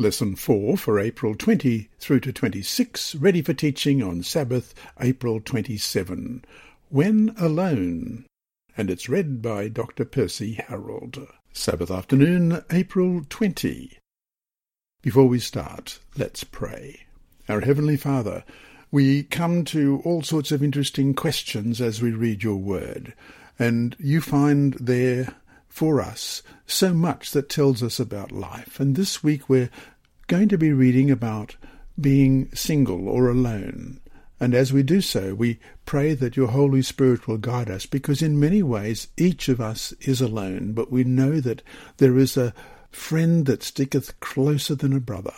Lesson 4 for April 20 through to 26, ready for teaching on Sabbath, April 27. When Alone. And it's read by Dr. Percy Harrold. Sabbath afternoon, April 20. Before we start, let's pray. Our Heavenly Father, we come to all sorts of interesting questions as we read your word, and you find there for us so much that tells us about life. And this week we're going to be reading about being single or alone. And as we do so, we pray that your Holy Spirit will guide us, because in many ways each of us is alone, but we know that there is a friend that sticketh closer than a brother,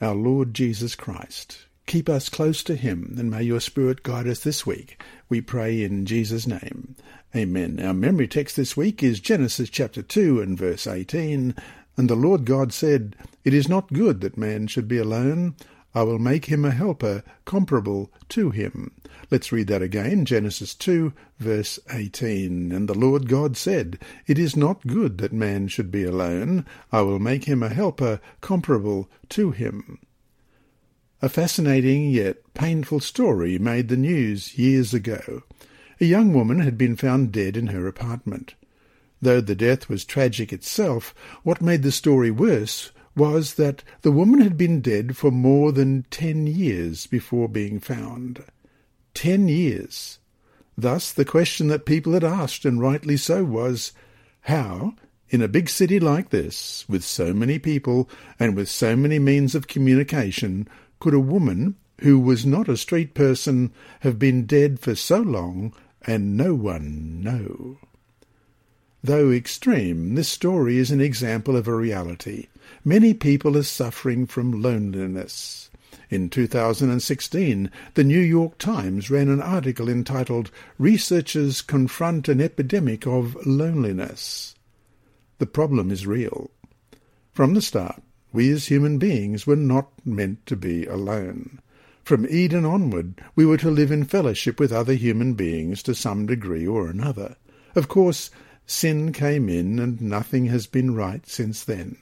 our Lord Jesus Christ. Keep us close to him, and may your Spirit guide us this week. We pray in Jesus' name. Amen. Our memory text this week is Genesis chapter 2 and verse 18. And the Lord God said, It is not good that man should be alone. I will make him a helper comparable to him. Let's read that again, Genesis 2, verse 18. And the Lord God said, It is not good that man should be alone. I will make him a helper comparable to him. A fascinating yet painful story made the news years ago. A young woman had been found dead in her apartment. Though the death was tragic itself, what made the story worse was that the woman had been dead for more than ten years before being found. Ten years. Thus the question that people had asked, and rightly so, was, how, in a big city like this, with so many people and with so many means of communication, could a woman who was not a street person have been dead for so long and no one know? Though extreme, this story is an example of a reality. Many people are suffering from loneliness. In 2016, the New York Times ran an article entitled Researchers Confront an Epidemic of Loneliness. The problem is real. From the start, we as human beings were not meant to be alone. From Eden onward, we were to live in fellowship with other human beings to some degree or another. Of course, sin came in and nothing has been right since then.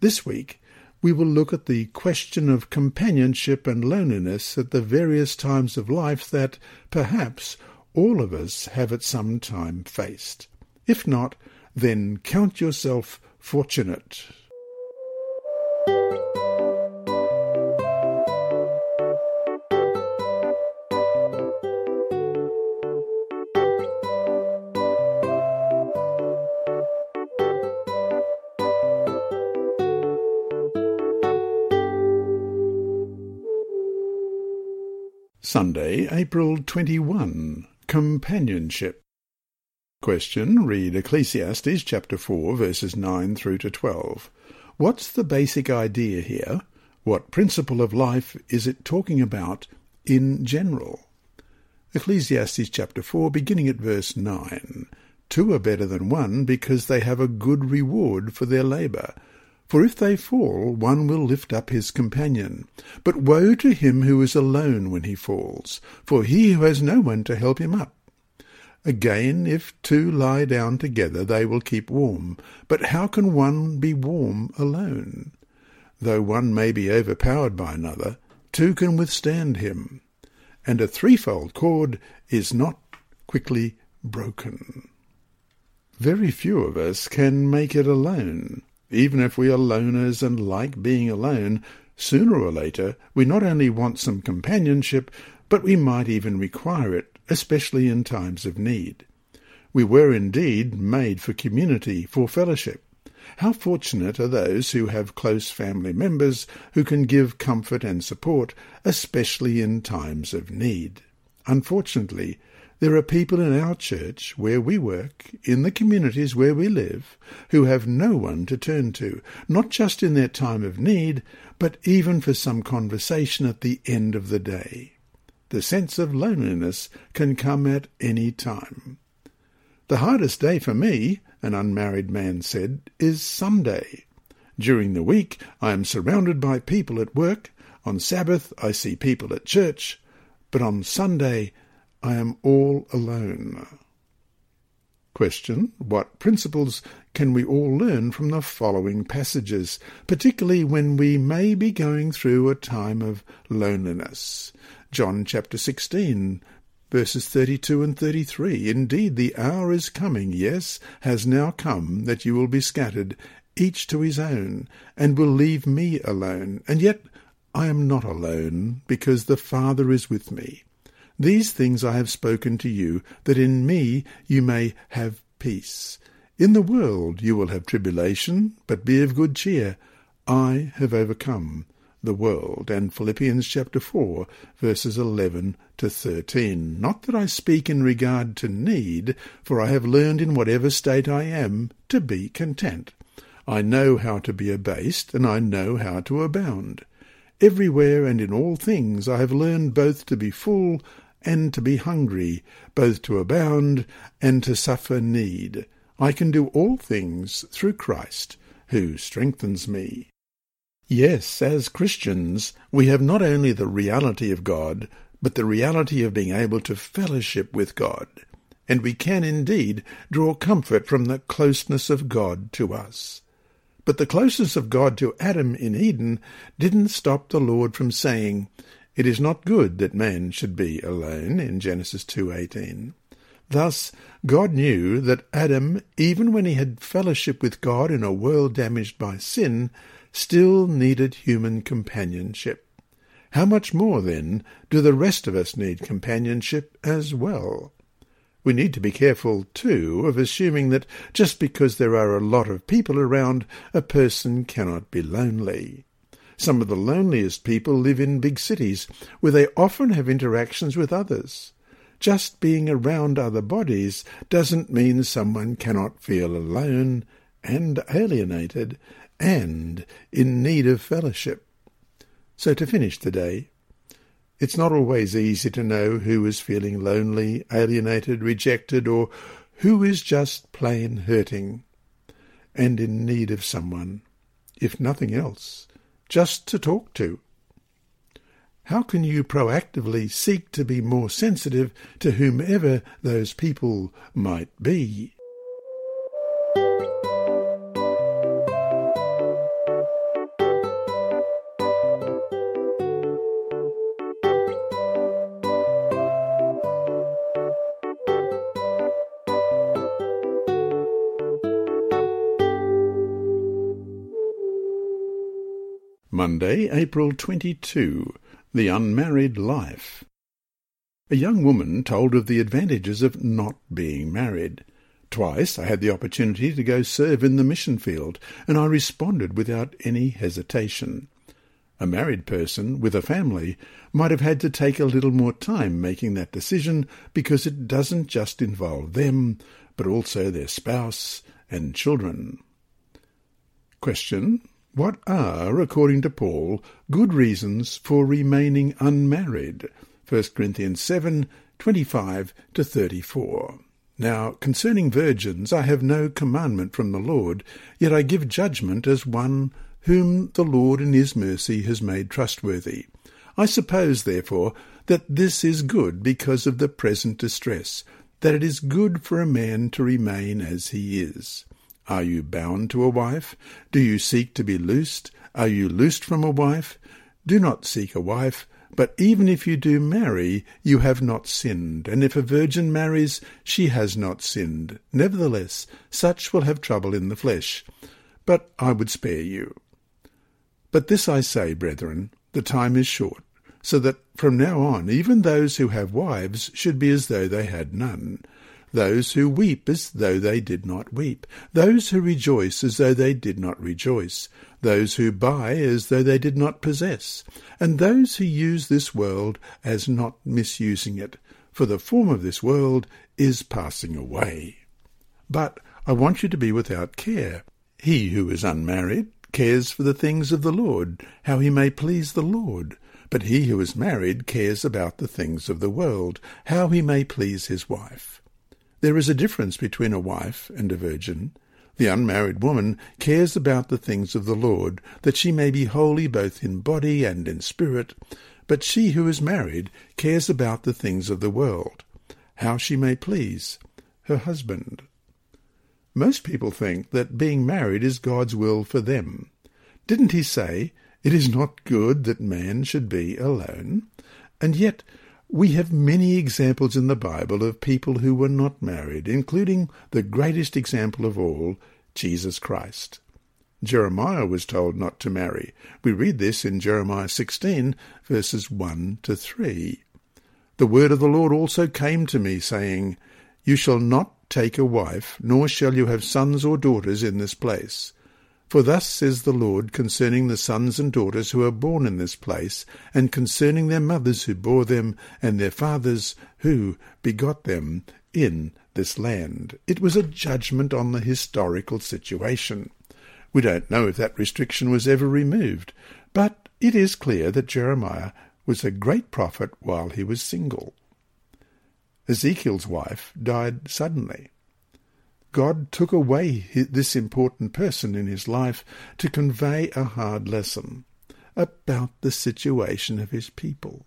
This week, we will look at the question of companionship and loneliness at the various times of life that, perhaps, all of us have at some time faced. If not, then count yourself fortunate. April 21. Companionship. Question. Read Ecclesiastes chapter 4 verses 9 through to 12. What's the basic idea here? What principle of life is it talking about in general? Ecclesiastes chapter 4 beginning at verse 9. Two are better than one because they have a good reward for their labour. For if they fall, one will lift up his companion. But woe to him who is alone when he falls, for he who has no one to help him up. Again, if two lie down together, they will keep warm. But how can one be warm alone? Though one may be overpowered by another, two can withstand him. And a threefold cord is not quickly broken. Very few of us can make it alone. Even if we are loners and like being alone, sooner or later we not only want some companionship, but we might even require it, especially in times of need. We were indeed made for community, for fellowship. How fortunate are those who have close family members who can give comfort and support, especially in times of need. Unfortunately, there are people in our church, where we work, in the communities where we live, who have no one to turn to, not just in their time of need, but even for some conversation at the end of the day. The sense of loneliness can come at any time. The hardest day for me, an unmarried man said, is Sunday. During the week I am surrounded by people at work. On Sabbath I see people at church. But on Sunday I am all alone. Question. What principles can we all learn from the following passages, particularly when we may be going through a time of loneliness? John chapter 16, verses 32 and 33. Indeed, the hour is coming, yes, has now come, that you will be scattered, each to his own, and will leave me alone. And yet I am not alone, because the Father is with me. These things I have spoken to you, that in me you may have peace. In the world you will have tribulation, but be of good cheer. I have overcome the world. And Philippians chapter 4, verses 11 to 13. Not that I speak in regard to need, for I have learned in whatever state I am to be content. I know how to be abased, and I know how to abound. Everywhere and in all things I have learned both to be full and to be hungry, both to abound and to suffer need. I can do all things through Christ, who strengthens me. Yes, as Christians, we have not only the reality of God, but the reality of being able to fellowship with God, and we can indeed draw comfort from the closeness of God to us. But the closeness of God to Adam in Eden didn't stop the Lord from saying, It is not good that man should be alone, in Genesis 2.18. Thus, God knew that Adam, even when he had fellowship with God in a world damaged by sin, still needed human companionship. How much more, then, do the rest of us need companionship as well? We need to be careful, too, of assuming that just because there are a lot of people around, a person cannot be lonely. Some of the loneliest people live in big cities, where they often have interactions with others. Just being around other bodies doesn't mean someone cannot feel alone and alienated and in need of fellowship. So to finish today, it's not always easy to know who is feeling lonely, alienated, rejected, or who is just plain hurting and in need of someone, if nothing else, just to talk to. How can you proactively seek to be more sensitive to whomever those people might be? Monday, April 22. The Unmarried Life. A young woman told of the advantages of not being married. Twice I had the opportunity to go serve in the mission field, and I responded without any hesitation. A married person with a family might have had to take a little more time making that decision because it doesn't just involve them, but also their spouse and children. Question. What are, according to Paul, good reasons for remaining unmarried? 1 Corinthians 7, 25 to 34. Now, concerning virgins, I have no commandment from the Lord, yet I give judgment as one whom the Lord in his mercy has made trustworthy. I suppose, therefore, that this is good because of the present distress, that it is good for a man to remain as he is. Are you bound to a wife? Do you seek to be loosed? Are you loosed from a wife? Do not seek a wife, but even if you do marry, you have not sinned, and if a virgin marries, she has not sinned. Nevertheless, such will have trouble in the flesh. But I would spare you. But this I say, brethren, the time is short, so that from now on even those who have wives should be as though they had none those who weep as though they did not weep, those who rejoice as though they did not rejoice, those who buy as though they did not possess, and those who use this world as not misusing it, for the form of this world is passing away. But I want you to be without care. He who is unmarried cares for the things of the Lord, how he may please the Lord. But he who is married cares about the things of the world, how he may please his wife. There is a difference between a wife and a virgin. The unmarried woman cares about the things of the Lord, that she may be holy both in body and in spirit, but she who is married cares about the things of the world, how she may please her husband. Most people think that being married is God's will for them. Didn't he say, It is not good that man should be alone? And yet we have many examples in the Bible of people who were not married, including the greatest example of all, Jesus Christ. Jeremiah was told not to marry. We read this in Jeremiah 16, verses 1 to 3. The word of the Lord also came to me, saying, You shall not take a wife, nor shall you have sons or daughters in this place. For thus says the Lord concerning the sons and daughters who are born in this place, and concerning their mothers who bore them, and their fathers who begot them in this land. It was a judgment on the historical situation. We don't know if that restriction was ever removed, but it is clear that Jeremiah was a great prophet while he was single. Ezekiel's wife died suddenly. God took away this important person in his life to convey a hard lesson about the situation of his people.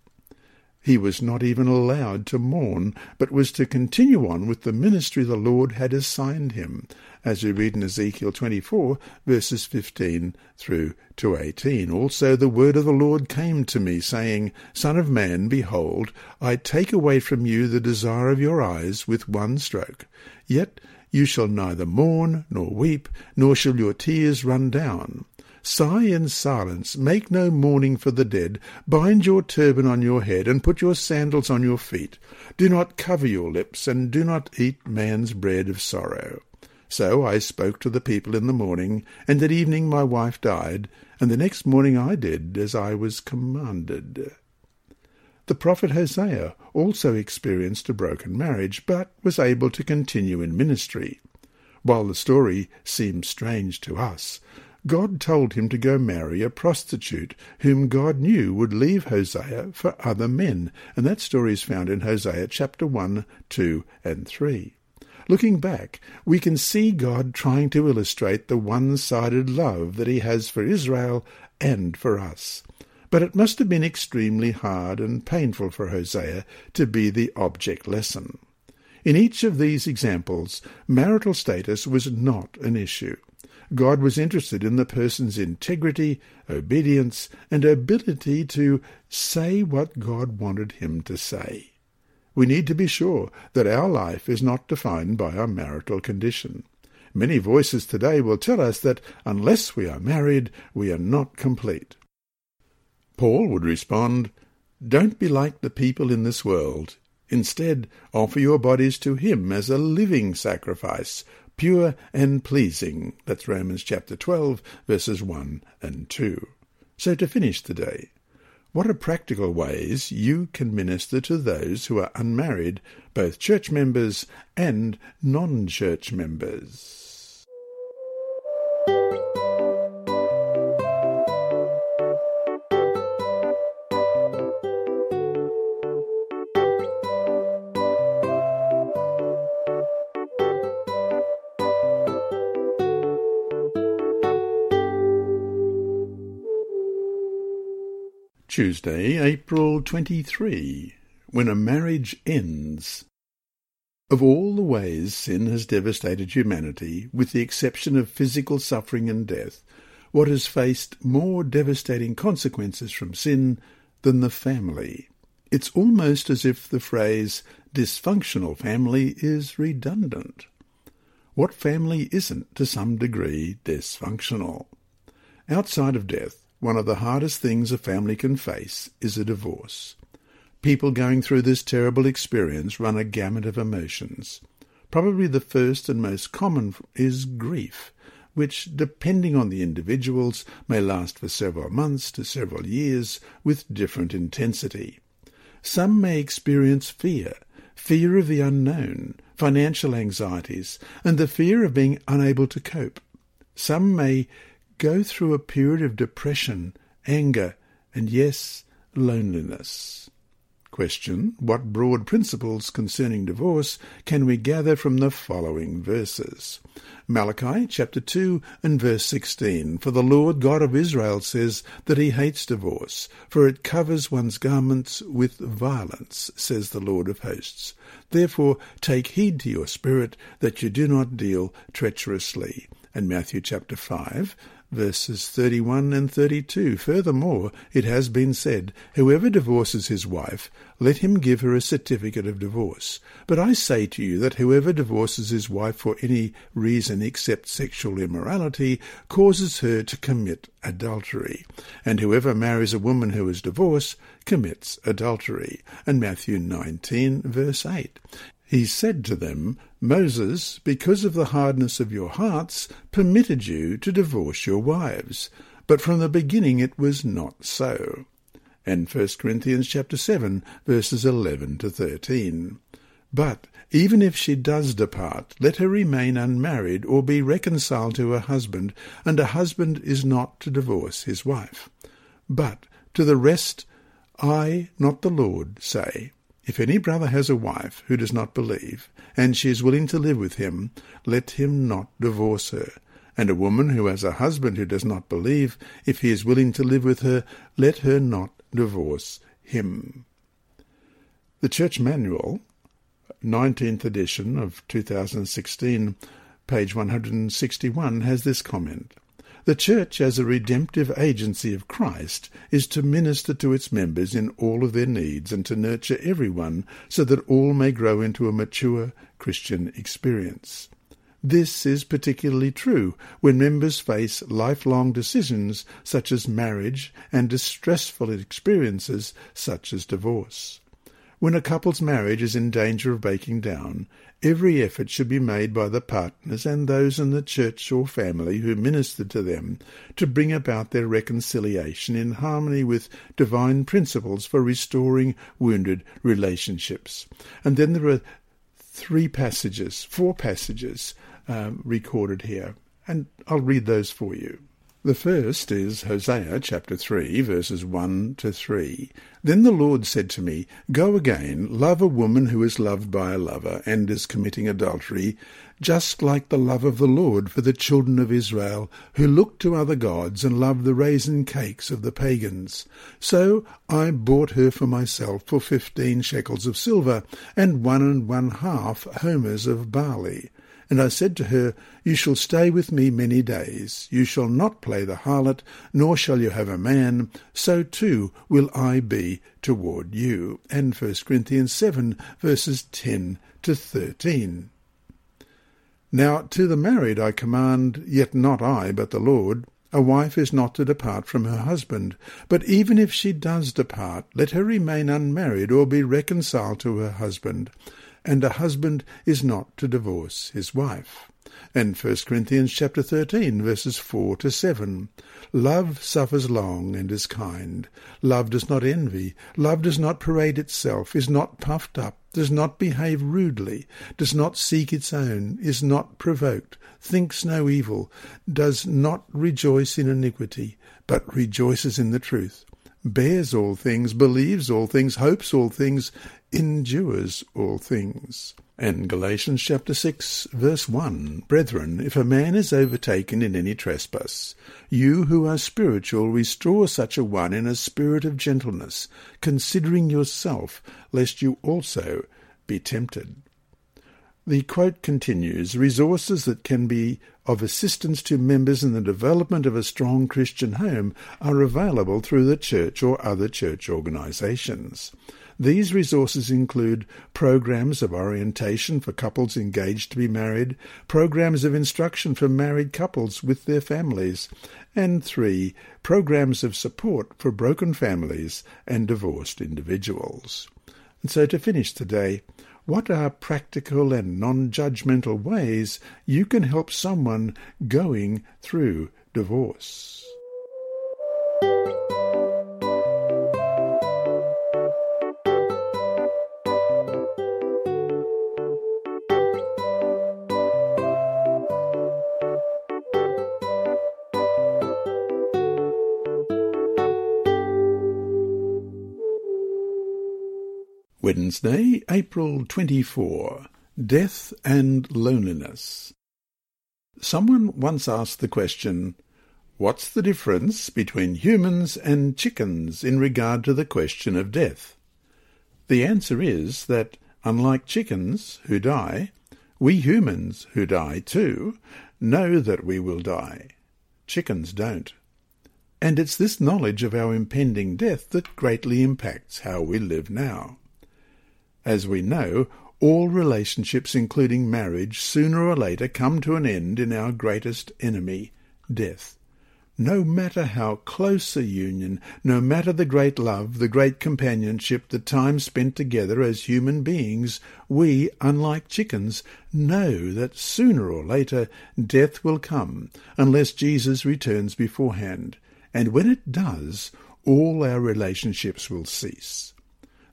He was not even allowed to mourn, but was to continue on with the ministry the Lord had assigned him, as we read in Ezekiel 24, verses 15 through to 18. Also the word of the Lord came to me, saying, Son of man, behold, I take away from you the desire of your eyes with one stroke. Yet you shall neither mourn nor weep, nor shall your tears run down. Sigh in silence, make no mourning for the dead, bind your turban on your head, and put your sandals on your feet. Do not cover your lips, and do not eat man's bread of sorrow. So I spoke to the people in the morning, and at evening my wife died, and the next morning I did as I was commanded. The prophet Hosea also experienced a broken marriage, but was able to continue in ministry. While the story seems strange to us, God told him to go marry a prostitute whom God knew would leave Hosea for other men, and that story is found in Hosea chapter 1, 2, and 3. Looking back, we can see God trying to illustrate the one-sided love that he has for Israel and for us. But it must have been extremely hard and painful for Hosea to be the object lesson. In each of these examples, marital status was not an issue. God was interested in the person's integrity, obedience, and ability to say what God wanted him to say. We need to be sure that our life is not defined by our marital condition. Many voices today will tell us that unless we are married, we are not complete. Paul would respond, Don't be like the people in this world. Instead, offer your bodies to him as a living sacrifice, pure and pleasing. That's Romans chapter 12, verses 1 and 2. So to finish the day, what are practical ways you can minister to those who are unmarried, both church members and non-church members? Tuesday, April 23, when a marriage ends. Of all the ways sin has devastated humanity, with the exception of physical suffering and death, what has faced more devastating consequences from sin than the family? It's almost as if the phrase dysfunctional family is redundant. What family isn't, to some degree, dysfunctional? Outside of death, one of the hardest things a family can face is a divorce. People going through this terrible experience run a gamut of emotions. Probably the first and most common is grief, which, depending on the individuals, may last for several months to several years with different intensity. Some may experience fear, fear of the unknown, financial anxieties, and the fear of being unable to cope. Some may go through a period of depression, anger, and yes, loneliness. question, what broad principles concerning divorce can we gather from the following verses? Malachi chapter 2 and verse 16. For the Lord God of Israel says that he hates divorce, for it covers one's garments with violence, says the Lord of hosts. Therefore take heed to your spirit that you do not deal treacherously. And Matthew chapter 5 verses 31 and 32. Furthermore, it has been said, Whoever divorces his wife, let him give her a certificate of divorce. But I say to you that whoever divorces his wife for any reason except sexual immorality causes her to commit adultery. And whoever marries a woman who is divorced commits adultery. And Matthew 19, verse 8. He said to them, Moses, because of the hardness of your hearts, permitted you to divorce your wives, but from the beginning it was not so. And 1 Corinthians chapter 7, verses 11 to 13. But even if she does depart, let her remain unmarried or be reconciled to her husband, and a husband is not to divorce his wife. But to the rest I, not the Lord, say, if any brother has a wife who does not believe, and she is willing to live with him, let him not divorce her. And a woman who has a husband who does not believe, if he is willing to live with her, let her not divorce him. The Church Manual, 19th edition of 2016, page 161, has this comment. The Church, as a redemptive agency of Christ, is to minister to its members in all of their needs and to nurture everyone so that all may grow into a mature Christian experience. This is particularly true when members face lifelong decisions such as marriage and distressful experiences such as divorce. When a couple's marriage is in danger of breaking down, every effort should be made by the partners and those in the church or family who minister to them to bring about their reconciliation in harmony with divine principles for restoring wounded relationships. And then there are three passages, four passages um, recorded here, and I'll read those for you. The first is Hosea chapter 3, verses 1 to 3. Then the Lord said to me, Go again, love a woman who is loved by a lover, and is committing adultery, just like the love of the Lord for the children of Israel, who look to other gods and love the raisin cakes of the pagans. So I bought her for myself for fifteen shekels of silver, and one and one half homers of barley. And I said to her, You shall stay with me many days. You shall not play the harlot, nor shall you have a man. So too will I be toward you. And 1 Corinthians 7, verses 10 to 13. Now to the married I command, yet not I, but the Lord, a wife is not to depart from her husband, but even if she does depart, let her remain unmarried or be reconciled to her husband and a husband is not to divorce his wife. And 1 Corinthians chapter 13 verses 4 to 7. Love suffers long and is kind. Love does not envy. Love does not parade itself, is not puffed up, does not behave rudely, does not seek its own, is not provoked, thinks no evil, does not rejoice in iniquity, but rejoices in the truth bears all things, believes all things, hopes all things, endures all things. And Galatians chapter 6, verse 1 Brethren, if a man is overtaken in any trespass, you who are spiritual restore such a one in a spirit of gentleness, considering yourself, lest you also be tempted. The quote continues Resources that can be of assistance to members in the development of a strong Christian home are available through the church or other church organizations. These resources include programs of orientation for couples engaged to be married, programs of instruction for married couples with their families, and three, programs of support for broken families and divorced individuals. And so to finish today, what are practical and non judgmental ways you can help someone going through divorce? Wednesday, April 24. Death and Loneliness. Someone once asked the question, What's the difference between humans and chickens in regard to the question of death? The answer is that, unlike chickens who die, we humans who die too know that we will die. Chickens don't. And it's this knowledge of our impending death that greatly impacts how we live now. As we know, all relationships, including marriage, sooner or later come to an end in our greatest enemy, death. No matter how close a union, no matter the great love, the great companionship, the time spent together as human beings, we, unlike chickens, know that sooner or later death will come, unless Jesus returns beforehand. And when it does, all our relationships will cease.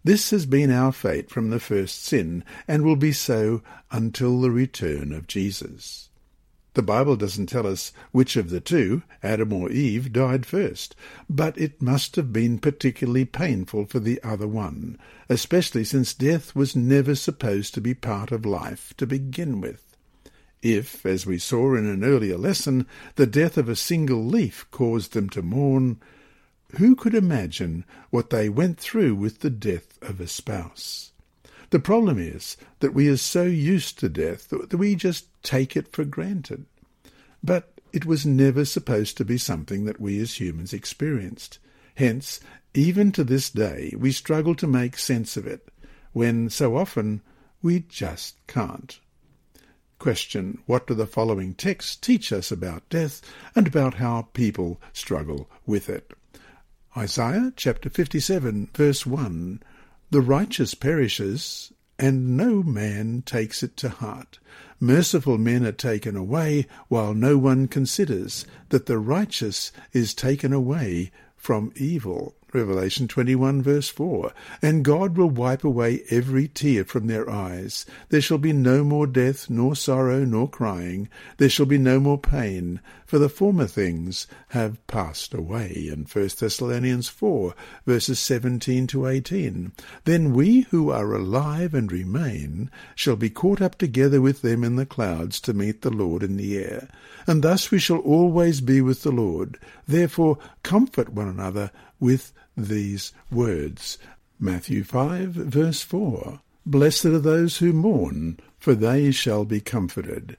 This has been our fate from the first sin, and will be so until the return of Jesus. The Bible doesn't tell us which of the two, Adam or Eve, died first, but it must have been particularly painful for the other one, especially since death was never supposed to be part of life to begin with. If, as we saw in an earlier lesson, the death of a single leaf caused them to mourn, who could imagine what they went through with the death of a spouse? The problem is that we are so used to death that we just take it for granted. But it was never supposed to be something that we as humans experienced. Hence, even to this day, we struggle to make sense of it, when so often we just can't. Question. What do the following texts teach us about death and about how people struggle with it? Isaiah chapter 57 verse 1 The righteous perishes, and no man takes it to heart. Merciful men are taken away, while no one considers that the righteous is taken away from evil. Revelation 21 verse 4. And God will wipe away every tear from their eyes. There shall be no more death, nor sorrow, nor crying. There shall be no more pain, for the former things have passed away. In 1 Thessalonians 4 verses 17 to 18. Then we who are alive and remain shall be caught up together with them in the clouds to meet the Lord in the air. And thus we shall always be with the Lord. Therefore comfort one another with these words. Matthew 5, verse 4. Blessed are those who mourn, for they shall be comforted.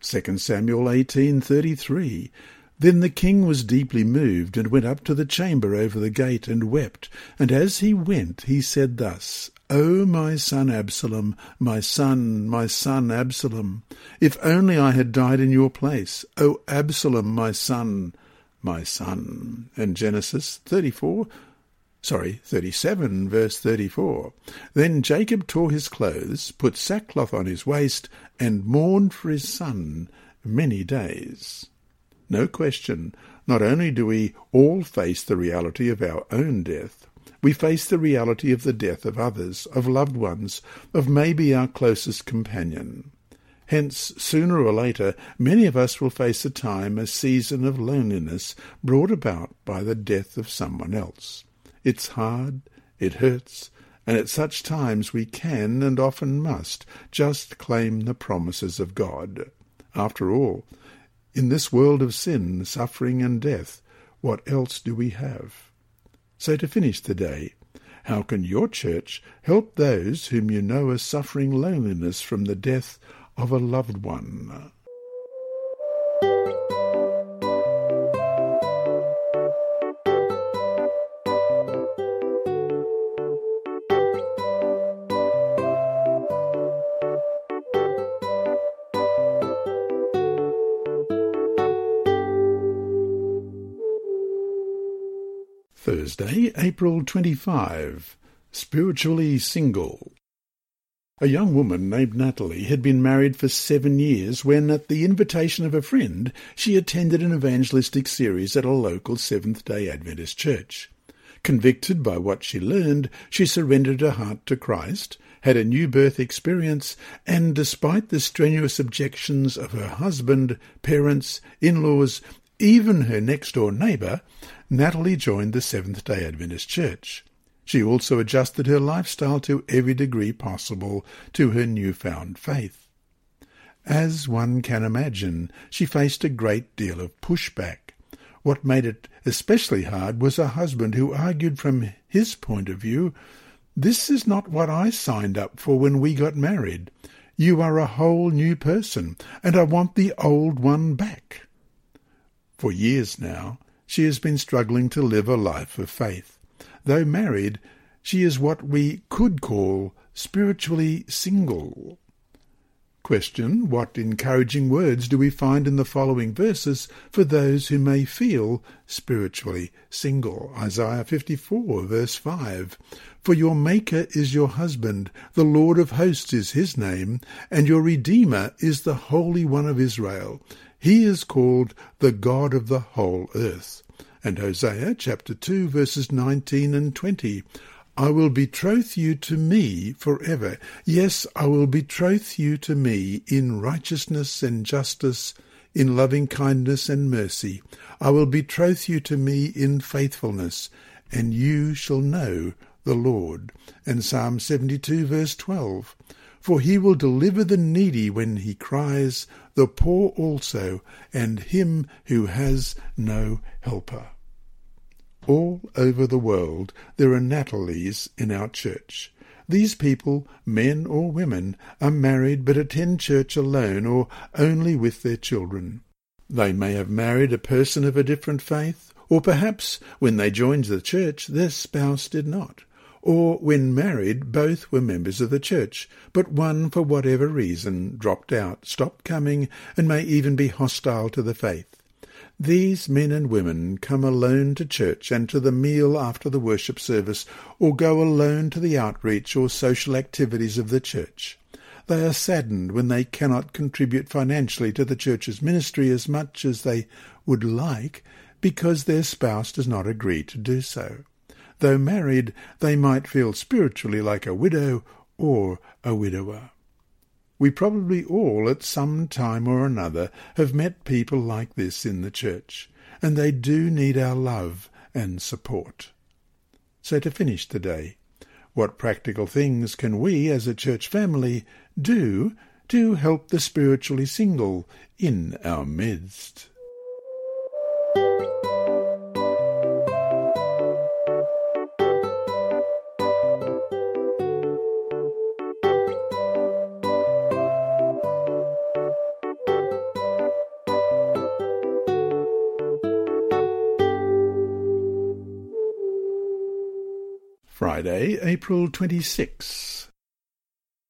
2 Samuel 18:33 Then the king was deeply moved and went up to the chamber over the gate and wept and as he went he said thus O my son Absalom my son my son Absalom if only I had died in your place O Absalom my son my son and Genesis 34 sorry, 37, verse 34. Then Jacob tore his clothes, put sackcloth on his waist, and mourned for his son many days. No question, not only do we all face the reality of our own death, we face the reality of the death of others, of loved ones, of maybe our closest companion. Hence, sooner or later, many of us will face a time, a season of loneliness brought about by the death of someone else. It's hard, it hurts, and at such times we can, and often must, just claim the promises of God. After all, in this world of sin, suffering, and death, what else do we have? So to finish the day, how can your church help those whom you know are suffering loneliness from the death of a loved one? April 25. Spiritually Single. A young woman named Natalie had been married for seven years when, at the invitation of a friend, she attended an evangelistic series at a local Seventh-day Adventist church. Convicted by what she learned, she surrendered her heart to Christ, had a new birth experience, and despite the strenuous objections of her husband, parents, in-laws, even her next-door neighbour, Natalie joined the Seventh-day Adventist Church. She also adjusted her lifestyle to every degree possible to her newfound faith. As one can imagine, she faced a great deal of pushback. What made it especially hard was a husband who argued from his point of view, This is not what I signed up for when we got married. You are a whole new person, and I want the old one back. For years now, she has been struggling to live a life of faith. Though married, she is what we could call spiritually single. Question. What encouraging words do we find in the following verses for those who may feel spiritually single? Isaiah 54 verse 5. For your Maker is your husband, the Lord of hosts is his name, and your Redeemer is the Holy One of Israel. He is called the God of the whole earth. And Hosea chapter 2 verses 19 and 20. I will betroth you to me for ever. Yes, I will betroth you to me in righteousness and justice, in loving kindness and mercy. I will betroth you to me in faithfulness, and you shall know the Lord. And Psalm 72 verse 12. For he will deliver the needy when he cries, the poor also, and him who has no helper. All over the world there are Natalies in our church. These people, men or women, are married but attend church alone or only with their children. They may have married a person of a different faith, or perhaps when they joined the church their spouse did not, or when married both were members of the church, but one for whatever reason dropped out, stopped coming, and may even be hostile to the faith. These men and women come alone to church and to the meal after the worship service, or go alone to the outreach or social activities of the church. They are saddened when they cannot contribute financially to the church's ministry as much as they would like because their spouse does not agree to do so. Though married, they might feel spiritually like a widow or a widower. We probably all, at some time or another, have met people like this in the church, and they do need our love and support. So to finish today, what practical things can we, as a church family, do to help the spiritually single in our midst? Friday, April 26.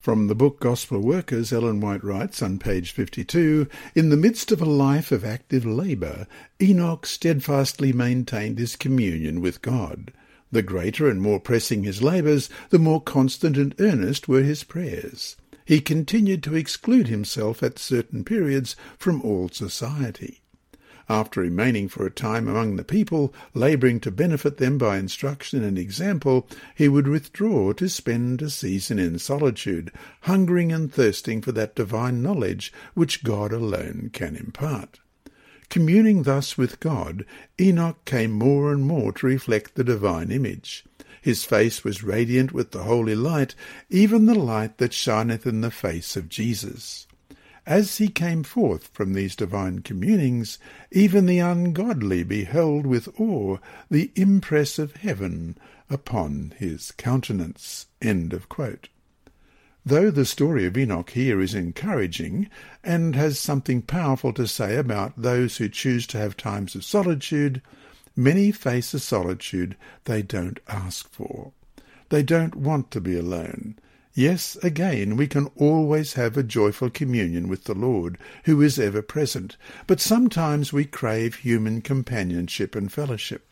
From the book Gospel Workers, Ellen White writes on page 52, In the midst of a life of active labour, Enoch steadfastly maintained his communion with God. The greater and more pressing his labours, the more constant and earnest were his prayers. He continued to exclude himself at certain periods from all society after remaining for a time among the people, labouring to benefit them by instruction and example, he would withdraw to spend a season in solitude, hungering and thirsting for that divine knowledge which God alone can impart. Communing thus with God, Enoch came more and more to reflect the divine image. His face was radiant with the holy light, even the light that shineth in the face of Jesus. As he came forth from these divine communings, even the ungodly beheld with awe the impress of heaven upon his countenance. Though the story of Enoch here is encouraging, and has something powerful to say about those who choose to have times of solitude, many face a solitude they don't ask for. They don't want to be alone. Yes, again, we can always have a joyful communion with the Lord, who is ever present, but sometimes we crave human companionship and fellowship.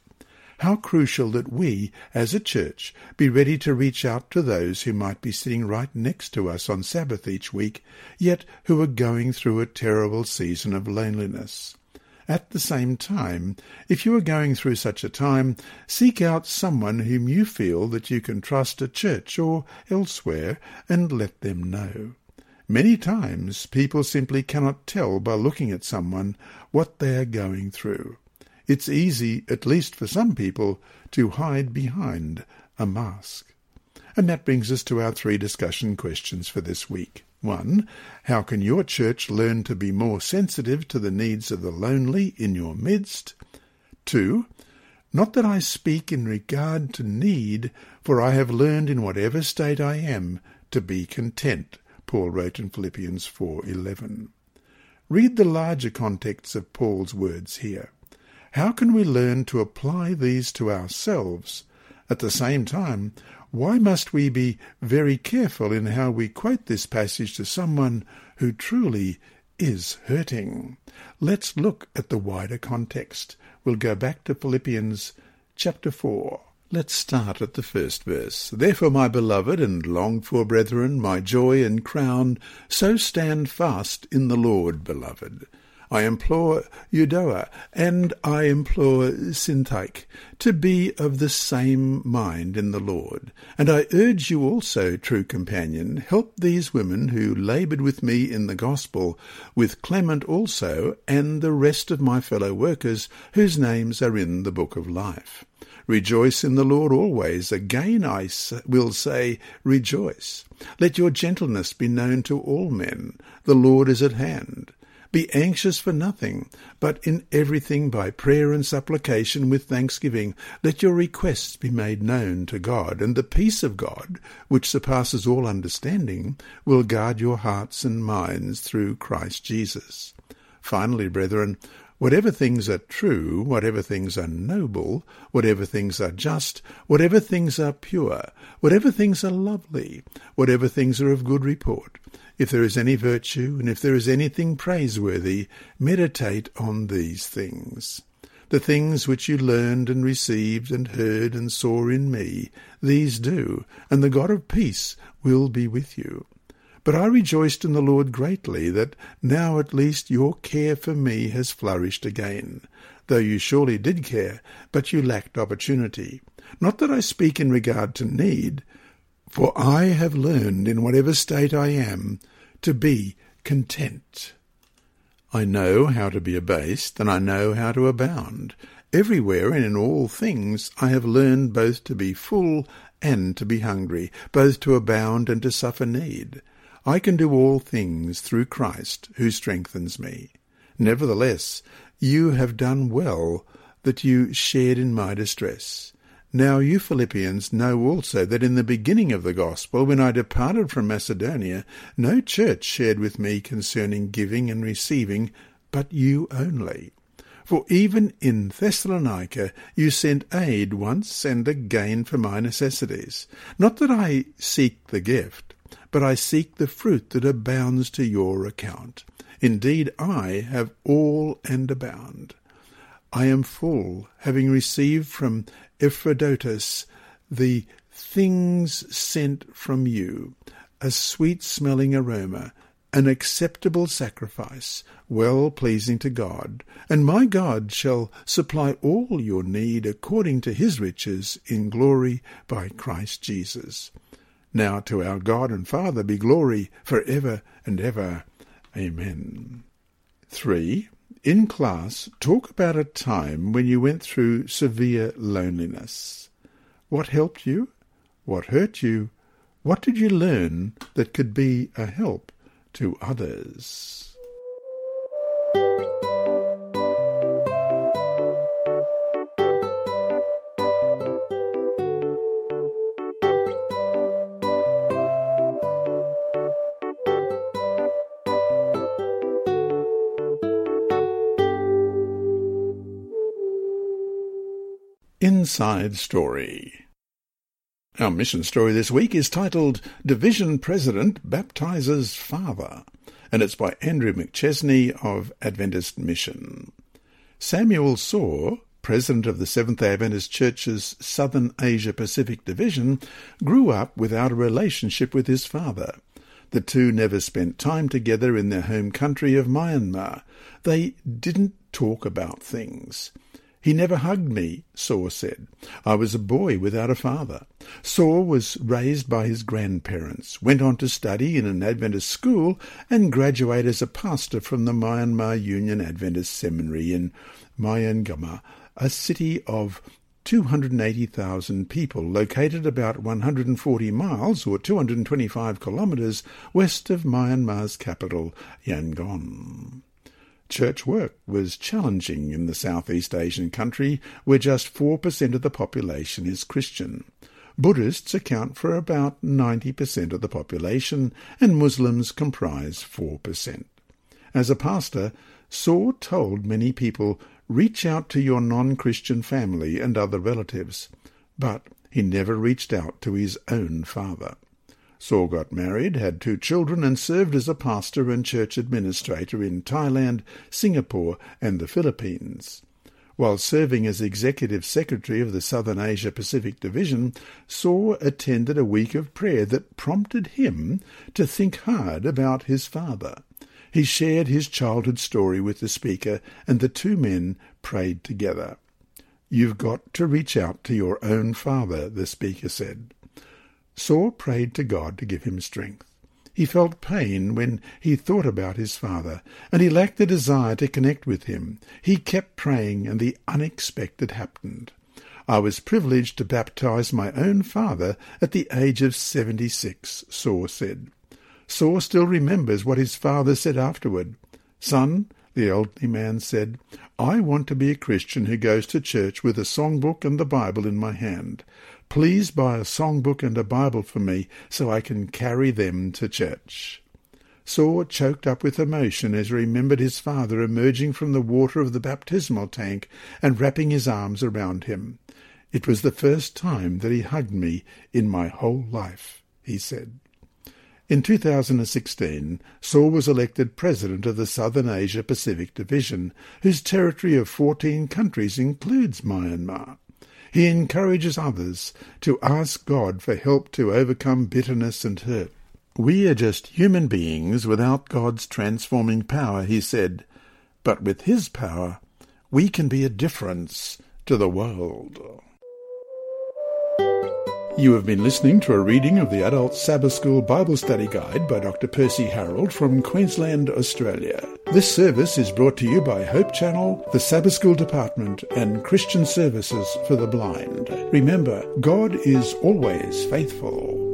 How crucial that we, as a church, be ready to reach out to those who might be sitting right next to us on Sabbath each week, yet who are going through a terrible season of loneliness. At the same time, if you are going through such a time, seek out someone whom you feel that you can trust at church or elsewhere and let them know. Many times people simply cannot tell by looking at someone what they are going through. It's easy, at least for some people, to hide behind a mask. And that brings us to our three discussion questions for this week. One, how can your church learn to be more sensitive to the needs of the lonely in your midst? Two, not that I speak in regard to need, for I have learned in whatever state I am to be content, Paul wrote in Philippians 4:11. Read the larger context of Paul's words here. How can we learn to apply these to ourselves? At the same time, why must we be very careful in how we quote this passage to someone who truly is hurting? Let's look at the wider context. We'll go back to Philippians chapter 4. Let's start at the first verse. Therefore, my beloved and longed for brethren, my joy and crown, so stand fast in the Lord, beloved. I implore Euodia and I implore Syntyche to be of the same mind in the Lord. And I urge you also, true companion, help these women who laboured with me in the gospel, with Clement also, and the rest of my fellow workers whose names are in the book of life. Rejoice in the Lord always. Again I will say, Rejoice. Let your gentleness be known to all men. The Lord is at hand. Be anxious for nothing, but in everything by prayer and supplication with thanksgiving let your requests be made known to God, and the peace of God, which surpasses all understanding, will guard your hearts and minds through Christ Jesus. Finally, brethren, whatever things are true, whatever things are noble, whatever things are just, whatever things are pure, whatever things are lovely, whatever things are of good report, if there is any virtue, and if there is anything praiseworthy, meditate on these things. The things which you learned and received and heard and saw in me, these do, and the God of peace will be with you. But I rejoiced in the Lord greatly that now at least your care for me has flourished again, though you surely did care, but you lacked opportunity. Not that I speak in regard to need, for I have learned in whatever state I am to be content. I know how to be abased, and I know how to abound. Everywhere and in all things I have learned both to be full and to be hungry, both to abound and to suffer need. I can do all things through Christ who strengthens me. Nevertheless, you have done well that you shared in my distress. Now you Philippians know also that in the beginning of the gospel, when I departed from Macedonia, no church shared with me concerning giving and receiving, but you only. For even in Thessalonica you sent aid once and again for my necessities. Not that I seek the gift, but I seek the fruit that abounds to your account. Indeed, I have all and abound. I am full, having received from Epaphroditus the things sent from you, a sweet smelling aroma, an acceptable sacrifice, well pleasing to God, and my God shall supply all your need according to his riches in glory by Christ Jesus. Now to our God and Father be glory for ever and ever. Amen. 3 in class, talk about a time when you went through severe loneliness. What helped you? What hurt you? What did you learn that could be a help to others? Inside Story. Our mission story this week is titled Division President Baptizes Father, and it's by Andrew McChesney of Adventist Mission. Samuel Saw, president of the Seventh-day Adventist Church's Southern Asia Pacific Division, grew up without a relationship with his father. The two never spent time together in their home country of Myanmar. They didn't talk about things. He never hugged me, Saw said. I was a boy without a father. Saw was raised by his grandparents, went on to study in an Adventist school, and graduate as a pastor from the Myanmar Union Adventist Seminary in Myaungmya, a city of 280,000 people located about 140 miles or 225 kilometres west of Myanmar's capital, Yangon. Church work was challenging in the Southeast Asian country where just 4% of the population is Christian. Buddhists account for about 90% of the population and Muslims comprise 4%. As a pastor, Saw told many people reach out to your non-Christian family and other relatives, but he never reached out to his own father. Saw got married, had two children, and served as a pastor and church administrator in Thailand, Singapore, and the Philippines. While serving as Executive Secretary of the Southern Asia Pacific Division, Saw attended a week of prayer that prompted him to think hard about his father. He shared his childhood story with the speaker, and the two men prayed together. You've got to reach out to your own father, the speaker said. Saw prayed to God to give him strength. He felt pain when he thought about his father, and he lacked the desire to connect with him. He kept praying, and the unexpected happened. I was privileged to baptize my own father at the age of seventy-six, Saw said. Saw still remembers what his father said afterward. Son, the elderly man said, I want to be a Christian who goes to church with a songbook and the Bible in my hand. Please buy a songbook and a Bible for me so I can carry them to church. Saw choked up with emotion as he remembered his father emerging from the water of the baptismal tank and wrapping his arms around him. It was the first time that he hugged me in my whole life, he said. In 2016, Saw was elected President of the Southern Asia Pacific Division, whose territory of 14 countries includes Myanmar. He encourages others to ask God for help to overcome bitterness and hurt. We are just human beings without God's transforming power, he said, but with his power we can be a difference to the world. You have been listening to a reading of the Adult Sabbath School Bible Study Guide by Dr. Percy Harrold from Queensland, Australia. This service is brought to you by Hope Channel, the Sabbath School Department, and Christian Services for the Blind. Remember, God is always faithful.